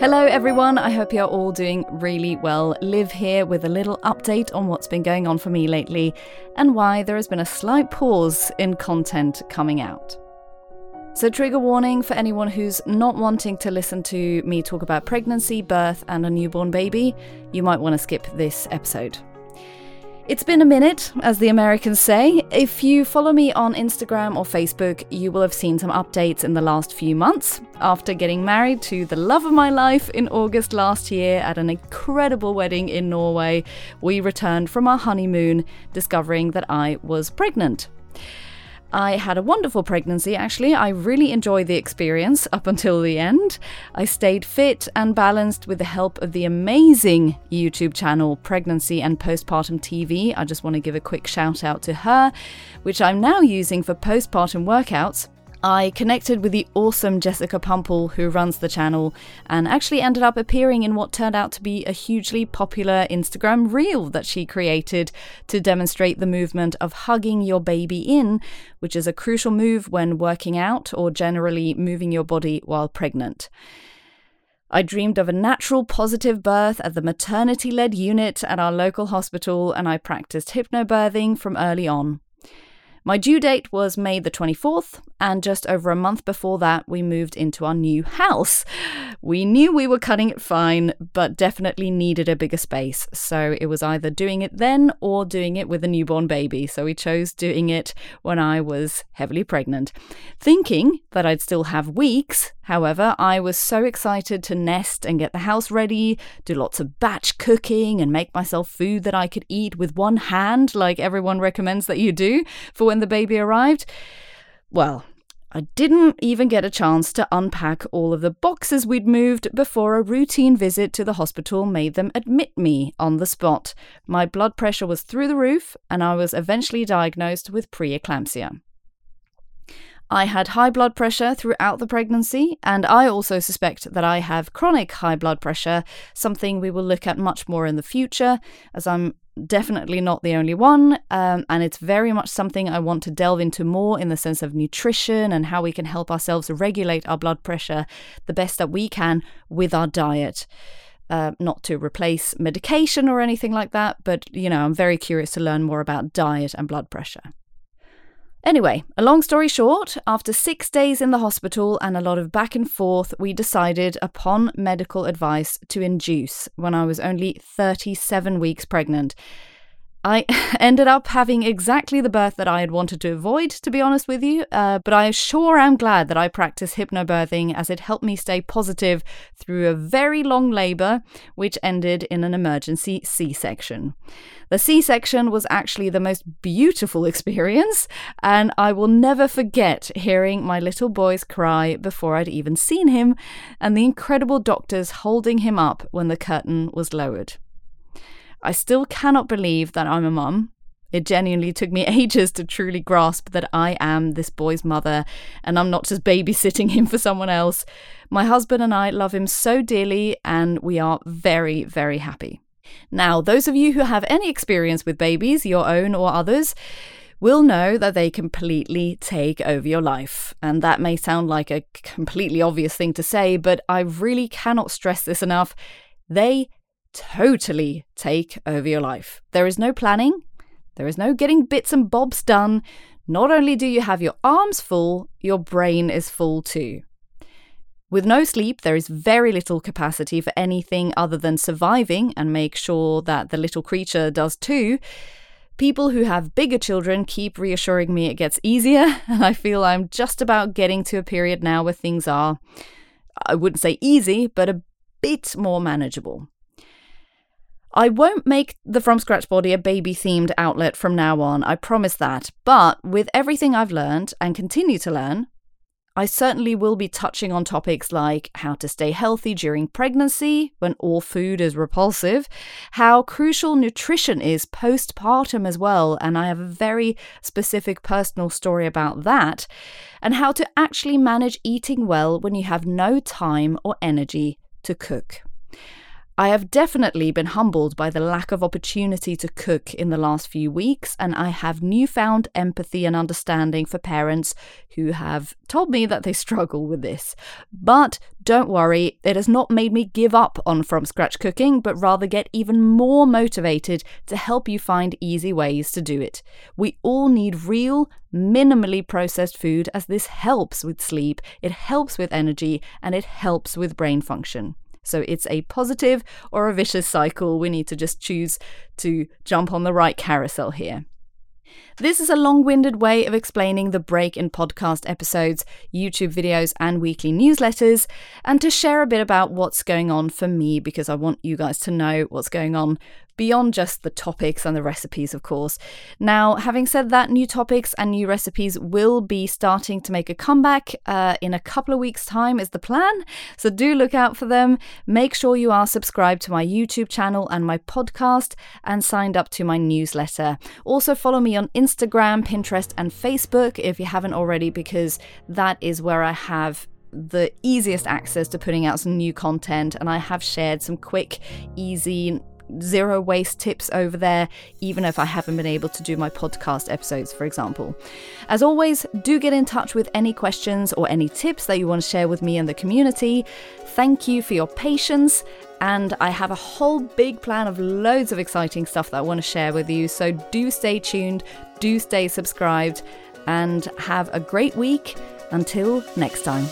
Hello, everyone. I hope you're all doing really well. Liv here with a little update on what's been going on for me lately and why there has been a slight pause in content coming out. So, trigger warning for anyone who's not wanting to listen to me talk about pregnancy, birth, and a newborn baby, you might want to skip this episode. It's been a minute, as the Americans say. If you follow me on Instagram or Facebook, you will have seen some updates in the last few months. After getting married to the love of my life in August last year at an incredible wedding in Norway, we returned from our honeymoon discovering that I was pregnant. I had a wonderful pregnancy, actually. I really enjoyed the experience up until the end. I stayed fit and balanced with the help of the amazing YouTube channel Pregnancy and Postpartum TV. I just want to give a quick shout out to her, which I'm now using for postpartum workouts. I connected with the awesome Jessica Pumple, who runs the channel, and actually ended up appearing in what turned out to be a hugely popular Instagram reel that she created to demonstrate the movement of hugging your baby in, which is a crucial move when working out or generally moving your body while pregnant. I dreamed of a natural positive birth at the maternity led unit at our local hospital, and I practiced hypnobirthing from early on. My due date was May the 24th, and just over a month before that, we moved into our new house. We knew we were cutting it fine, but definitely needed a bigger space, so it was either doing it then or doing it with a newborn baby. So we chose doing it when I was heavily pregnant. Thinking that I'd still have weeks, however, I was so excited to nest and get the house ready, do lots of batch cooking, and make myself food that I could eat with one hand, like everyone recommends that you do for when the baby arrived. Well, I didn't even get a chance to unpack all of the boxes we'd moved before a routine visit to the hospital made them admit me on the spot. My blood pressure was through the roof, and I was eventually diagnosed with preeclampsia. I had high blood pressure throughout the pregnancy, and I also suspect that I have chronic high blood pressure, something we will look at much more in the future, as I'm definitely not the only one. Um, and it's very much something I want to delve into more in the sense of nutrition and how we can help ourselves regulate our blood pressure the best that we can with our diet. Uh, not to replace medication or anything like that, but you know, I'm very curious to learn more about diet and blood pressure. Anyway, a long story short, after six days in the hospital and a lot of back and forth, we decided, upon medical advice, to induce when I was only 37 weeks pregnant. I ended up having exactly the birth that I had wanted to avoid, to be honest with you, uh, but I sure am glad that I practiced hypnobirthing as it helped me stay positive through a very long labour, which ended in an emergency C section. The C section was actually the most beautiful experience, and I will never forget hearing my little boy's cry before I'd even seen him, and the incredible doctors holding him up when the curtain was lowered. I still cannot believe that I'm a mum. It genuinely took me ages to truly grasp that I am this boy's mother and I'm not just babysitting him for someone else. My husband and I love him so dearly and we are very, very happy. Now, those of you who have any experience with babies, your own or others, will know that they completely take over your life. And that may sound like a completely obvious thing to say, but I really cannot stress this enough. They totally take over your life. There is no planning, there is no getting bits and bobs done. Not only do you have your arms full, your brain is full too. With no sleep, there is very little capacity for anything other than surviving and make sure that the little creature does too. People who have bigger children keep reassuring me it gets easier, and I feel I'm just about getting to a period now where things are, I wouldn't say easy, but a bit more manageable. I won't make the From Scratch Body a baby themed outlet from now on, I promise that. But with everything I've learned and continue to learn, I certainly will be touching on topics like how to stay healthy during pregnancy when all food is repulsive, how crucial nutrition is postpartum as well, and I have a very specific personal story about that, and how to actually manage eating well when you have no time or energy to cook. I have definitely been humbled by the lack of opportunity to cook in the last few weeks, and I have newfound empathy and understanding for parents who have told me that they struggle with this. But don't worry, it has not made me give up on from scratch cooking, but rather get even more motivated to help you find easy ways to do it. We all need real, minimally processed food as this helps with sleep, it helps with energy, and it helps with brain function. So it's a positive or a vicious cycle. We need to just choose to jump on the right carousel here. This is a long winded way of explaining the break in podcast episodes, YouTube videos, and weekly newsletters, and to share a bit about what's going on for me because I want you guys to know what's going on beyond just the topics and the recipes, of course. Now, having said that, new topics and new recipes will be starting to make a comeback uh, in a couple of weeks' time, is the plan. So do look out for them. Make sure you are subscribed to my YouTube channel and my podcast and signed up to my newsletter. Also, follow me on Instagram, Pinterest, and Facebook if you haven't already, because that is where I have the easiest access to putting out some new content and I have shared some quick, easy, zero waste tips over there, even if I haven't been able to do my podcast episodes, for example. As always, do get in touch with any questions or any tips that you want to share with me and the community. Thank you for your patience. And I have a whole big plan of loads of exciting stuff that I want to share with you. So do stay tuned, do stay subscribed, and have a great week. Until next time.